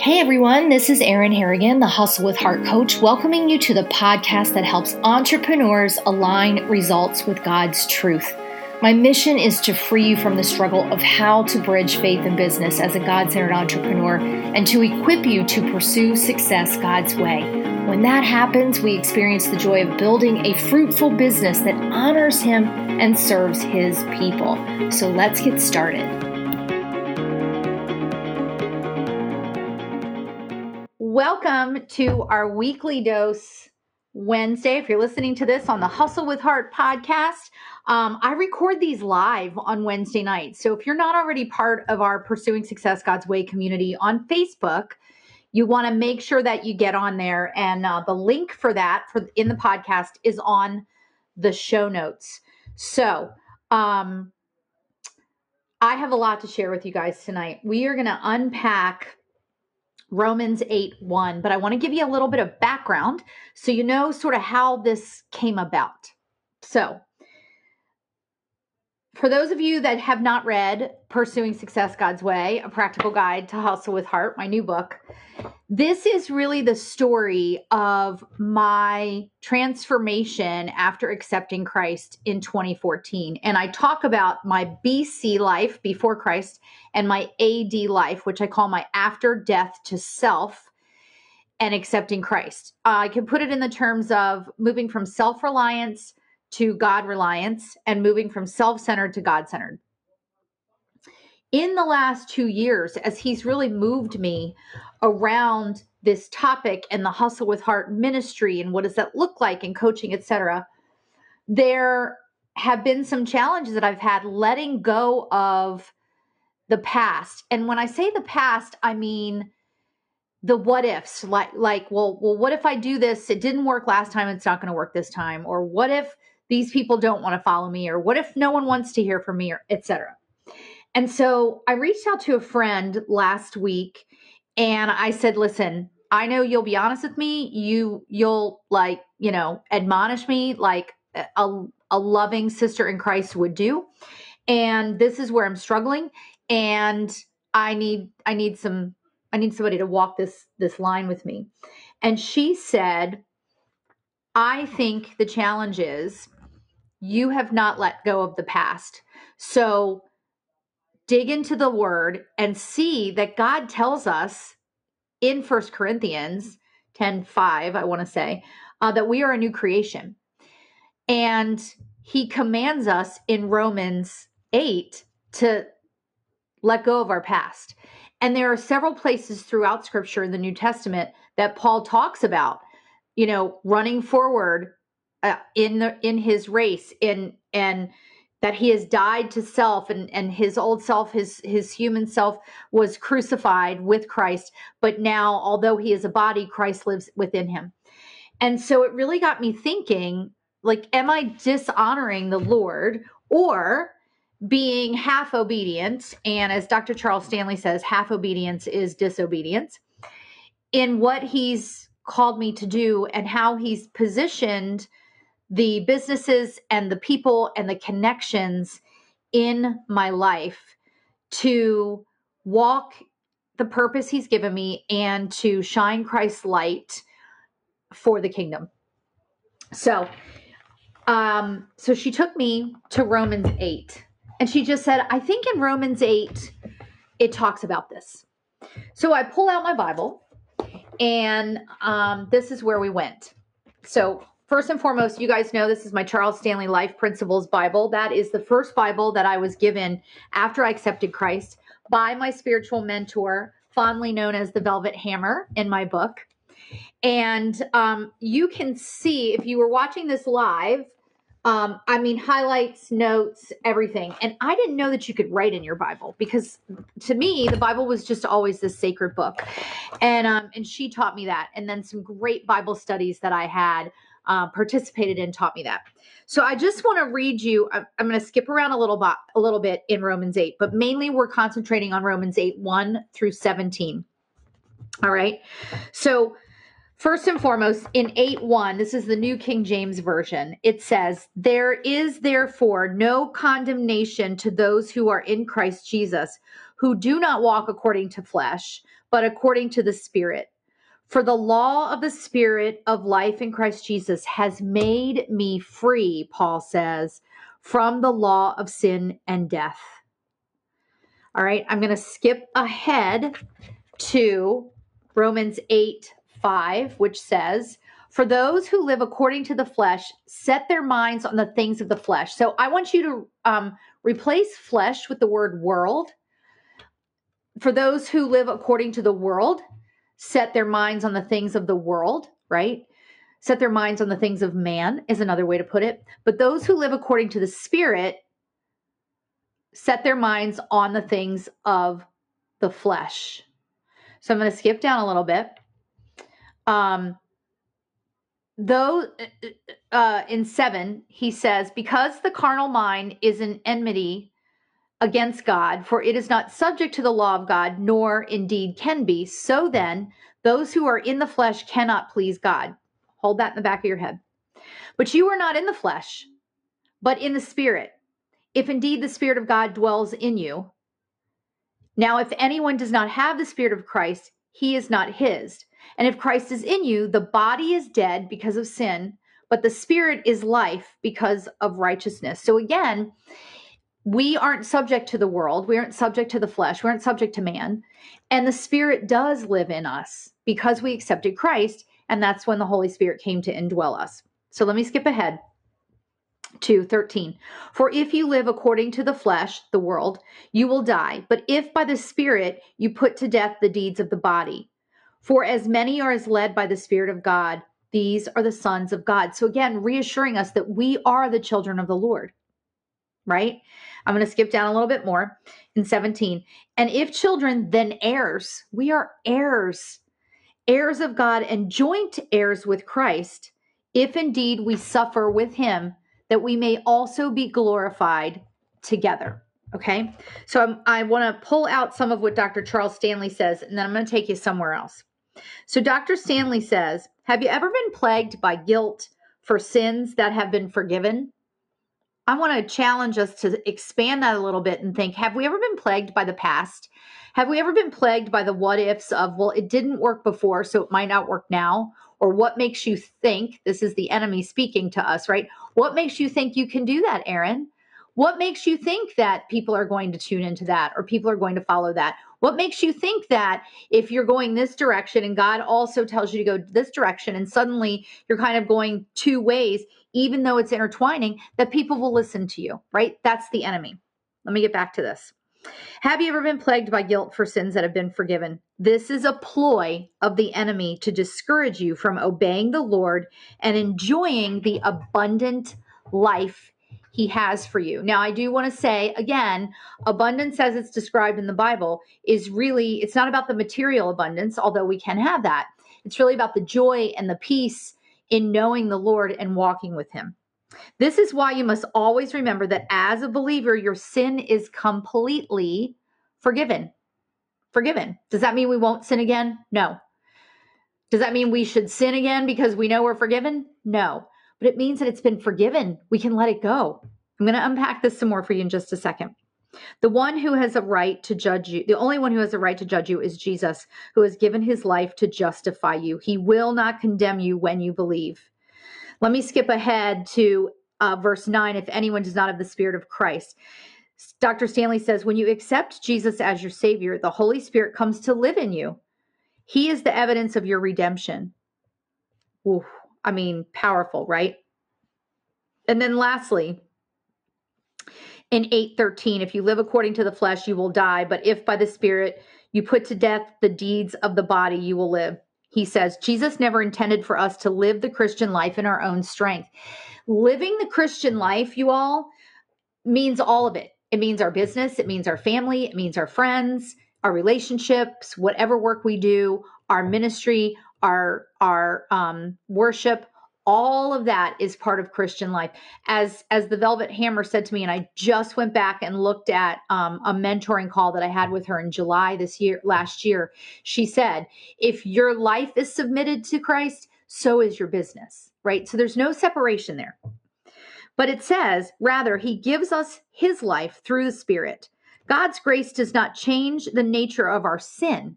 Hey everyone, this is Erin Harrigan, the Hustle with Heart coach, welcoming you to the podcast that helps entrepreneurs align results with God's truth. My mission is to free you from the struggle of how to bridge faith and business as a God centered entrepreneur and to equip you to pursue success God's way. When that happens, we experience the joy of building a fruitful business that honors Him and serves His people. So let's get started. Welcome to our weekly dose Wednesday. If you're listening to this on the Hustle with Heart podcast, um, I record these live on Wednesday nights. So if you're not already part of our Pursuing Success God's Way community on Facebook, you want to make sure that you get on there. And uh, the link for that for in the podcast is on the show notes. So um, I have a lot to share with you guys tonight. We are going to unpack Romans 8 1, but I want to give you a little bit of background so you know sort of how this came about. So, for those of you that have not read Pursuing Success God's Way, a practical guide to hustle with heart, my new book, this is really the story of my transformation after accepting Christ in 2014. And I talk about my BC life before Christ and my AD life, which I call my after death to self and accepting Christ. Uh, I can put it in the terms of moving from self reliance to God reliance and moving from self centered to God centered. In the last two years, as he's really moved me around this topic and the hustle with heart ministry and what does that look like in coaching, etc., there have been some challenges that I've had letting go of the past. And when I say the past, I mean the what ifs like like well well what if i do this it didn't work last time it's not going to work this time or what if these people don't want to follow me or what if no one wants to hear from me or etc and so i reached out to a friend last week and i said listen i know you'll be honest with me you you'll like you know admonish me like a, a loving sister in christ would do and this is where i'm struggling and i need i need some i need somebody to walk this this line with me. And she said i think the challenge is you have not let go of the past. So dig into the word and see that God tells us in First Corinthians 10 5, I want to say, uh, that we are a new creation. And he commands us in Romans 8 to let go of our past. And there are several places throughout scripture in the New Testament that Paul talks about, you know, running forward uh, in the in his race in and that he has died to self and and his old self his his human self was crucified with Christ but now although he is a body Christ lives within him. And so it really got me thinking like am i dishonoring the lord or being half obedient and as dr charles stanley says half obedience is disobedience in what he's called me to do and how he's positioned the businesses and the people and the connections in my life to walk the purpose he's given me and to shine Christ's light for the kingdom. So, um, so she took me to Romans 8 and she just said, I think in Romans 8, it talks about this. So I pull out my Bible and um, this is where we went. So First and foremost, you guys know this is my Charles Stanley Life Principles Bible. That is the first Bible that I was given after I accepted Christ by my spiritual mentor, fondly known as the Velvet Hammer in my book. And um, you can see if you were watching this live, um, I mean, highlights, notes, everything. And I didn't know that you could write in your Bible because to me, the Bible was just always this sacred book. And um, and she taught me that. And then some great Bible studies that I had uh, participated in taught me that. So I just want to read you. I'm, I'm going to skip around a little bit, a little bit in Romans 8, but mainly we're concentrating on Romans 8 1 through 17. All right. So First and foremost, in 8 1, this is the New King James Version, it says, There is therefore no condemnation to those who are in Christ Jesus, who do not walk according to flesh, but according to the Spirit. For the law of the Spirit of life in Christ Jesus has made me free, Paul says, from the law of sin and death. All right, I'm going to skip ahead to Romans 8 5, which says, For those who live according to the flesh set their minds on the things of the flesh. So I want you to um, replace flesh with the word world. For those who live according to the world, set their minds on the things of the world, right? Set their minds on the things of man is another way to put it. But those who live according to the Spirit set their minds on the things of the flesh. So I'm going to skip down a little bit. Um, though uh, in seven, he says, because the carnal mind is an enmity against God, for it is not subject to the law of God, nor indeed can be. So then, those who are in the flesh cannot please God. Hold that in the back of your head. But you are not in the flesh, but in the Spirit, if indeed the Spirit of God dwells in you. Now, if anyone does not have the Spirit of Christ, he is not his. And if Christ is in you, the body is dead because of sin, but the Spirit is life because of righteousness. So again, we aren't subject to the world. We aren't subject to the flesh. We aren't subject to man. And the Spirit does live in us because we accepted Christ. And that's when the Holy Spirit came to indwell us. So let me skip ahead to 13. For if you live according to the flesh, the world, you will die. But if by the Spirit you put to death the deeds of the body, for as many are as led by the Spirit of God, these are the sons of God. So again, reassuring us that we are the children of the Lord right? I'm going to skip down a little bit more in 17. And if children, then heirs. We are heirs, heirs of God and joint heirs with Christ, if indeed we suffer with him, that we may also be glorified together. Okay, so I'm, i want to pull out some of what Dr. Charles Stanley says, and then I'm going to take you somewhere else. So, Dr. Stanley says, Have you ever been plagued by guilt for sins that have been forgiven? I want to challenge us to expand that a little bit and think have we ever been plagued by the past? Have we ever been plagued by the what ifs of, well, it didn't work before, so it might not work now? Or what makes you think this is the enemy speaking to us, right? What makes you think you can do that, Erin? What makes you think that people are going to tune into that or people are going to follow that? What makes you think that if you're going this direction and God also tells you to go this direction and suddenly you're kind of going two ways, even though it's intertwining, that people will listen to you, right? That's the enemy. Let me get back to this. Have you ever been plagued by guilt for sins that have been forgiven? This is a ploy of the enemy to discourage you from obeying the Lord and enjoying the abundant life he has for you. Now, I do want to say again, abundance as it's described in the Bible is really, it's not about the material abundance, although we can have that. It's really about the joy and the peace in knowing the Lord and walking with him. This is why you must always remember that as a believer, your sin is completely forgiven. Forgiven. Does that mean we won't sin again? No. Does that mean we should sin again because we know we're forgiven? No but it means that it's been forgiven. We can let it go. I'm going to unpack this some more for you in just a second. The one who has a right to judge you, the only one who has a right to judge you is Jesus, who has given his life to justify you. He will not condemn you when you believe. Let me skip ahead to uh, verse 9 if anyone does not have the Spirit of Christ. Dr. Stanley says, when you accept Jesus as your Savior, the Holy Spirit comes to live in you. He is the evidence of your redemption. I mean, powerful, right? And then lastly, in 8:13, if you live according to the flesh, you will die, but if by the Spirit you put to death the deeds of the body, you will live. He says, Jesus never intended for us to live the Christian life in our own strength. Living the Christian life, you all, means all of it. It means our business, it means our family, it means our friends, our relationships, whatever work we do, our ministry, our our um, worship all of that is part of christian life. As as the velvet hammer said to me and i just went back and looked at um, a mentoring call that i had with her in july this year last year she said if your life is submitted to christ so is your business right? So there's no separation there. But it says rather he gives us his life through the spirit. God's grace does not change the nature of our sin.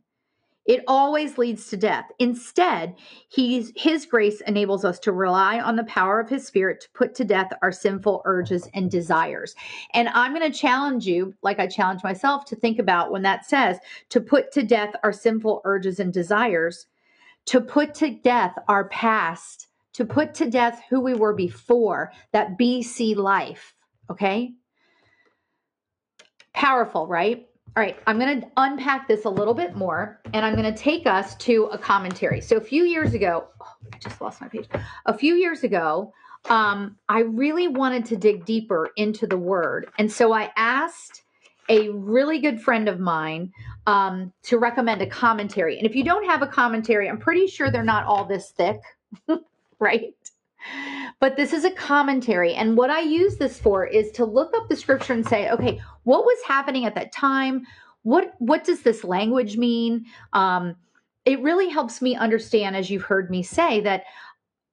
It always leads to death. Instead, he's, his grace enables us to rely on the power of his spirit to put to death our sinful urges and desires. And I'm going to challenge you, like I challenge myself, to think about when that says to put to death our sinful urges and desires, to put to death our past, to put to death who we were before, that BC life. Okay? Powerful, right? All right, I'm going to unpack this a little bit more and I'm going to take us to a commentary. So, a few years ago, oh, I just lost my page. A few years ago, um, I really wanted to dig deeper into the word. And so I asked a really good friend of mine um, to recommend a commentary. And if you don't have a commentary, I'm pretty sure they're not all this thick, right? But this is a commentary. And what I use this for is to look up the scripture and say, okay, what was happening at that time? What what does this language mean? Um, it really helps me understand, as you've heard me say, that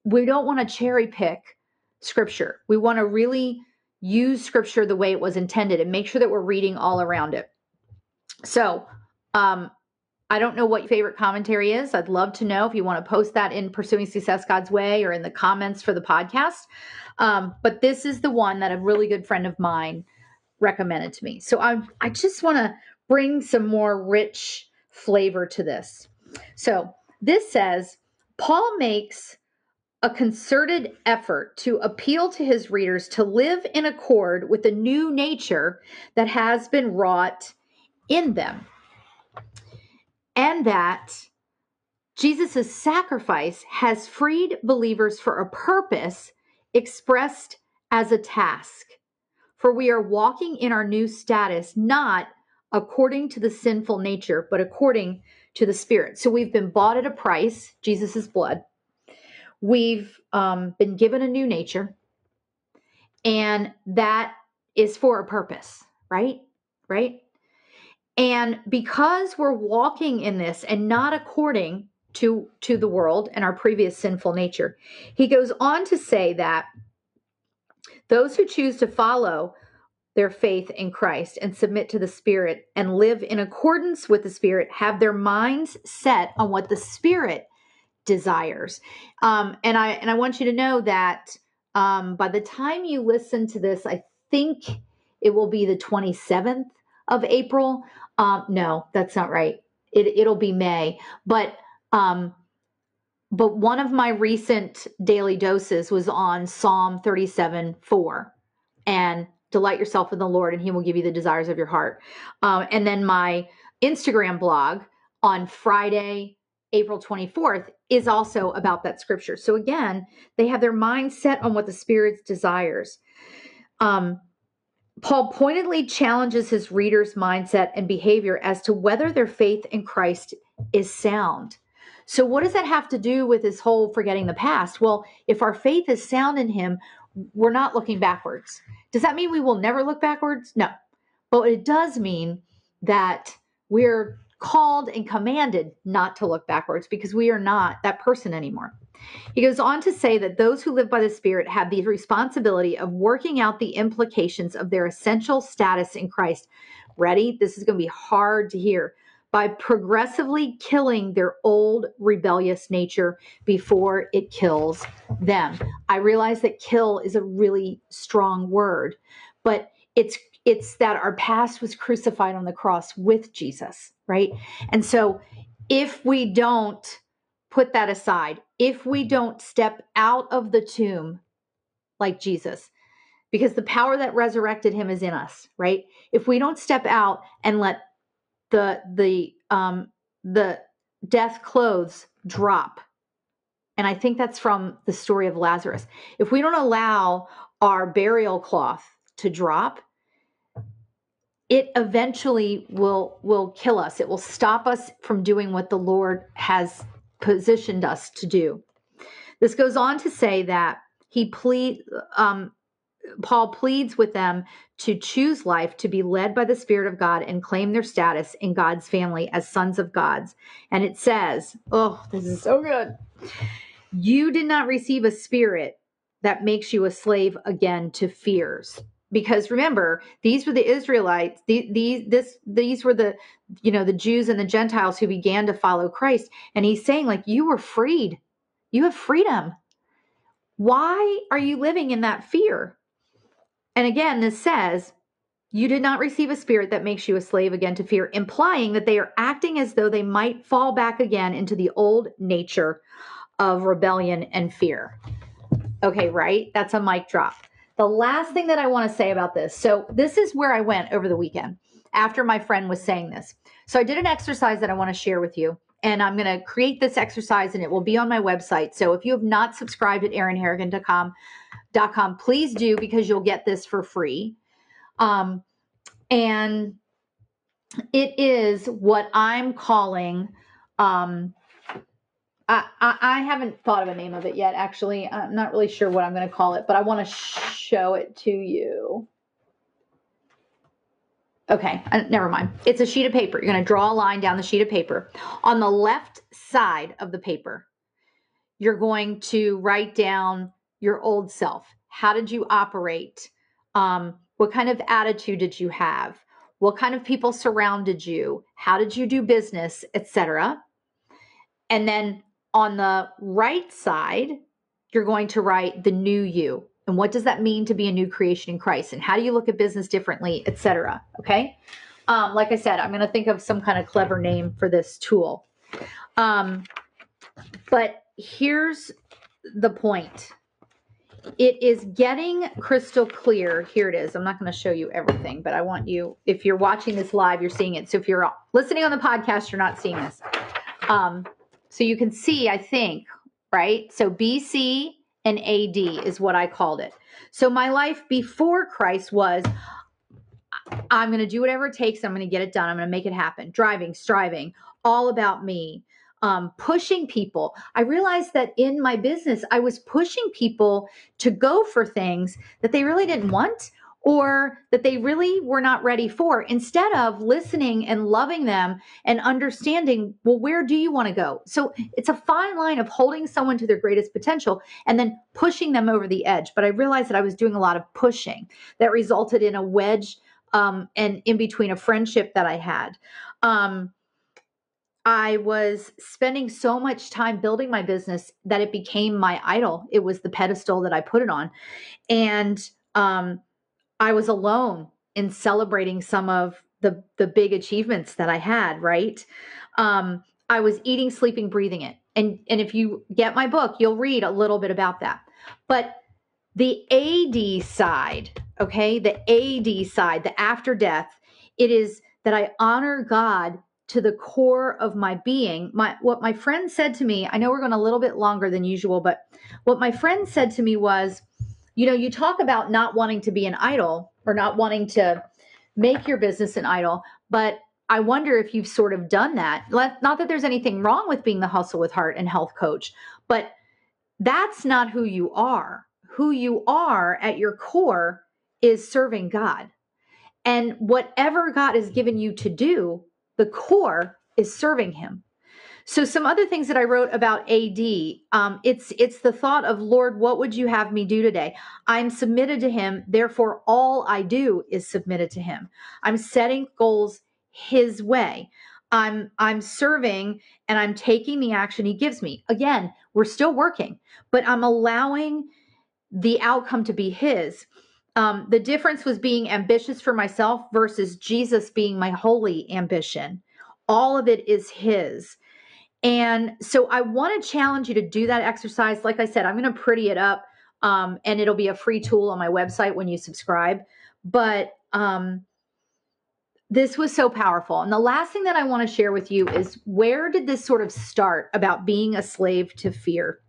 we don't want to cherry pick scripture. We want to really use scripture the way it was intended and make sure that we're reading all around it. So, um, I don't know what your favorite commentary is. I'd love to know if you want to post that in Pursuing Success God's Way or in the comments for the podcast. Um, but this is the one that a really good friend of mine recommended to me. So I, I just want to bring some more rich flavor to this. So this says Paul makes a concerted effort to appeal to his readers to live in accord with the new nature that has been wrought in them and that Jesus' sacrifice has freed believers for a purpose expressed as a task. For we are walking in our new status, not according to the sinful nature, but according to the Spirit. So we've been bought at a price, Jesus' blood. We've um, been given a new nature, and that is for a purpose, right? Right? And because we're walking in this and not according to to the world and our previous sinful nature, he goes on to say that those who choose to follow their faith in Christ and submit to the Spirit and live in accordance with the Spirit have their minds set on what the Spirit desires. Um, and I and I want you to know that um, by the time you listen to this, I think it will be the 27th of April. Um, no, that's not right. It, it'll be May. But um, but one of my recent daily doses was on Psalm 37 4 and delight yourself in the Lord and he will give you the desires of your heart. Um, and then my Instagram blog on Friday, April 24th is also about that scripture. So again, they have their mind set on what the Spirit desires. Um, Paul pointedly challenges his readers' mindset and behavior as to whether their faith in Christ is sound. So, what does that have to do with this whole forgetting the past? Well, if our faith is sound in Him, we're not looking backwards. Does that mean we will never look backwards? No. But it does mean that we're called and commanded not to look backwards because we are not that person anymore. He goes on to say that those who live by the Spirit have the responsibility of working out the implications of their essential status in Christ. Ready? This is going to be hard to hear. By progressively killing their old rebellious nature before it kills them. I realize that kill is a really strong word, but it's it's that our past was crucified on the cross with Jesus, right? And so if we don't put that aside, if we don't step out of the tomb like Jesus, because the power that resurrected him is in us, right? If we don't step out and let the the um the death clothes drop. And I think that's from the story of Lazarus. If we don't allow our burial cloth to drop, it eventually will will kill us it will stop us from doing what the lord has positioned us to do. This goes on to say that he plead um, paul pleads with them to choose life to be led by the spirit of god and claim their status in god's family as sons of gods. And it says oh this is so good. You did not receive a spirit that makes you a slave again to fears because remember these were the israelites these, these this these were the you know the jews and the gentiles who began to follow christ. And he's saying like you were freed. You have freedom. Why are you living in that fear? And again this says you did not receive a spirit that makes you a slave again to fear implying that they are acting as though they might fall back again into the old nature of rebellion and fear. Okay right? That's a mic drop the last thing that I want to say about this so, this is where I went over the weekend after my friend was saying this. So, I did an exercise that I want to share with you, and I'm going to create this exercise and it will be on my website. So, if you have not subscribed at erinharrigan.com, .com, please do because you'll get this for free. Um, and it is what I'm calling um, I, I, haven't thought of a name of it yet, actually. I'm not really sure what I'm going to call it, but I want to show it to you. Okay, uh, never mind. It's a sheet of paper. You're going to draw a line down the sheet of paper. On the left side of the paper, you're going to write down your old self. How did you operate? Um, what kind of attitude did you have? What kind of people surrounded you? How did you do business, etc. And then on the right side, you're going to write the new you. And what does that mean to be a new creation in Christ? And how do you look at business differently, etc. Okay. Um, like I said, I'm going to think of some kind of clever name for this tool. Um, but here's the point it is getting crystal clear. Here it is. I'm not going to show you everything, but I want you, if you're watching this live, you're seeing it. So if you're listening on the podcast, you're not seeing this. Um, so you can see, I think, right? So BC and AD is what I called it. So my life before Christ was I'm going to do whatever it takes. I'm going to get it done. I'm going to make it happen. Driving, striving, all about me. Um, pushing people. I realized that in my business, I was pushing people to go for things that they really didn't want or that they really were not ready for instead of listening and loving them and understanding well where do you want to go so it's a fine line of holding someone to their greatest potential and then pushing them over the edge but i realized that i was doing a lot of pushing that resulted in a wedge um, and in between a friendship that i had um, I was spending so much time building my business that it became my idol. It was the pedestal that I put it on. And um, I was alone in celebrating some of the the big achievements that I had, right? Um, I was eating, sleeping, breathing it. And and if you get my book, you'll read a little bit about that. But the AD side, okay, the AD side, the after death, it is that I honor God to the core of my being. My what my friend said to me, I know we're going a little bit longer than usual, but what my friend said to me was, you know, you talk about not wanting to be an idol or not wanting to make your business an idol, but I wonder if you've sort of done that. Not that there's anything wrong with being the hustle with heart and health coach, but that's not who you are. Who you are at your core is serving God. And whatever God has given you to do, the core is serving Him. So some other things that I wrote about AD, um, it's it's the thought of Lord, what would you have me do today? I'm submitted to Him, therefore all I do is submitted to Him. I'm setting goals His way. I'm I'm serving and I'm taking the action He gives me. Again, we're still working, but I'm allowing the outcome to be His. Um, the difference was being ambitious for myself versus Jesus being my holy ambition. All of it is His. And so I want to challenge you to do that exercise. Like I said, I'm going to pretty it up um, and it'll be a free tool on my website when you subscribe. But um, this was so powerful. And the last thing that I want to share with you is where did this sort of start about being a slave to fear?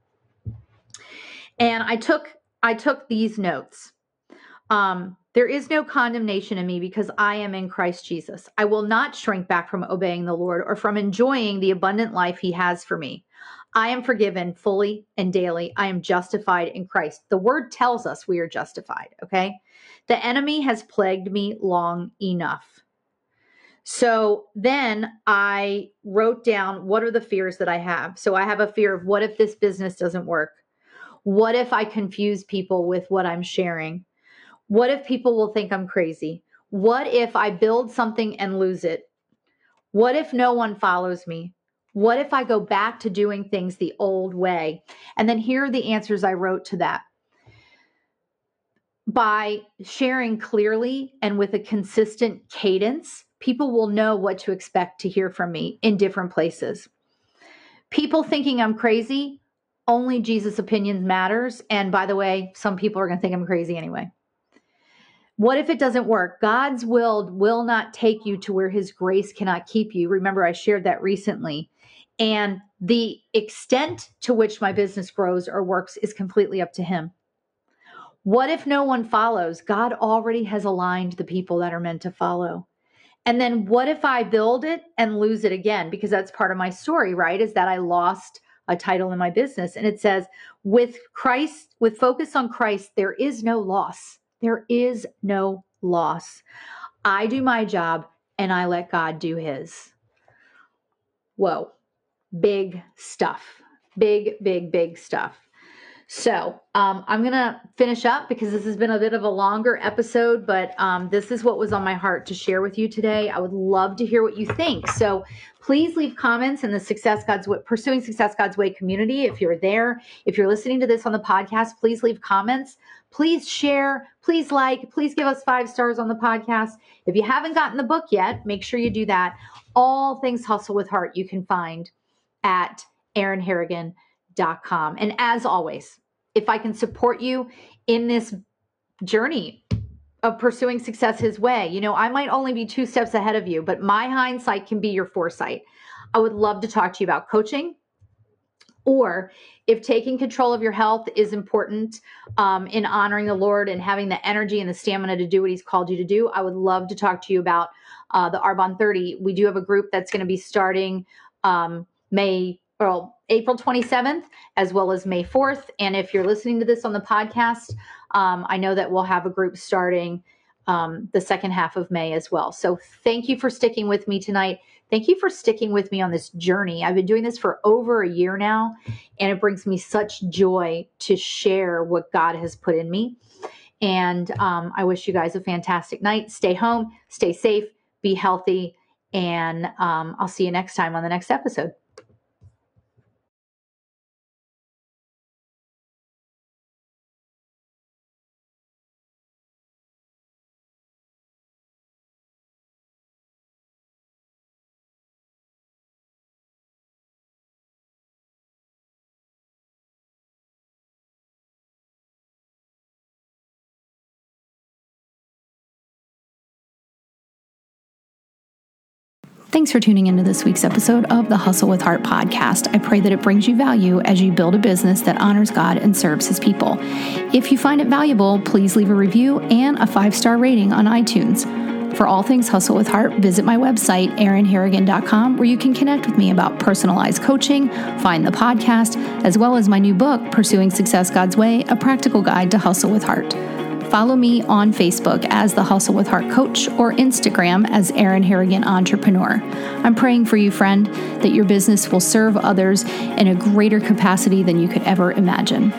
And I took I took these notes. Um, there is no condemnation in me because I am in Christ Jesus. I will not shrink back from obeying the Lord or from enjoying the abundant life he has for me. I am forgiven fully and daily. I am justified in Christ. The word tells us we are justified, okay? The enemy has plagued me long enough. So then I wrote down what are the fears that I have. So I have a fear of what if this business doesn't work? What if I confuse people with what I'm sharing? What if people will think I'm crazy? What if I build something and lose it? What if no one follows me? What if I go back to doing things the old way? And then here are the answers I wrote to that. By sharing clearly and with a consistent cadence, people will know what to expect to hear from me in different places. People thinking I'm crazy, only Jesus' opinion matters. And by the way, some people are going to think I'm crazy anyway. What if it doesn't work? God's will will not take you to where his grace cannot keep you. Remember, I shared that recently. And the extent to which my business grows or works is completely up to him. What if no one follows? God already has aligned the people that are meant to follow. And then what if I build it and lose it again? Because that's part of my story, right? Is that I lost a title in my business. And it says, with Christ, with focus on Christ, there is no loss. There is no loss. I do my job and I let God do his. Whoa, big stuff. Big, big, big stuff. So um, I'm going to finish up because this has been a bit of a longer episode, but um, this is what was on my heart to share with you today. I would love to hear what you think. So please leave comments in the Success God's Way, Pursuing Success God's Way community. If you're there, if you're listening to this on the podcast, please leave comments. Please share, please like, please give us five stars on the podcast. If you haven't gotten the book yet, make sure you do that. All things Hustle with Heart you can find at erinharrigan.com. And as always, if I can support you in this journey of pursuing success his way. You know, I might only be two steps ahead of you, but my hindsight can be your foresight. I would love to talk to you about coaching. Or if taking control of your health is important um, in honoring the Lord and having the energy and the stamina to do what He's called you to do, I would love to talk to you about uh, the Arbonne 30. We do have a group that's going to be starting um, May well, April 27th as well as May 4th. And if you're listening to this on the podcast, um, I know that we'll have a group starting um, the second half of May as well. So thank you for sticking with me tonight. Thank you for sticking with me on this journey. I've been doing this for over a year now, and it brings me such joy to share what God has put in me. And um, I wish you guys a fantastic night. Stay home, stay safe, be healthy, and um, I'll see you next time on the next episode. Thanks for tuning into this week's episode of the Hustle with Heart podcast. I pray that it brings you value as you build a business that honors God and serves his people. If you find it valuable, please leave a review and a five star rating on iTunes. For all things Hustle with Heart, visit my website, erinharrigan.com, where you can connect with me about personalized coaching, find the podcast, as well as my new book, Pursuing Success God's Way A Practical Guide to Hustle with Heart. Follow me on Facebook as the Hustle with Heart Coach or Instagram as Erin Harrigan Entrepreneur. I'm praying for you, friend, that your business will serve others in a greater capacity than you could ever imagine.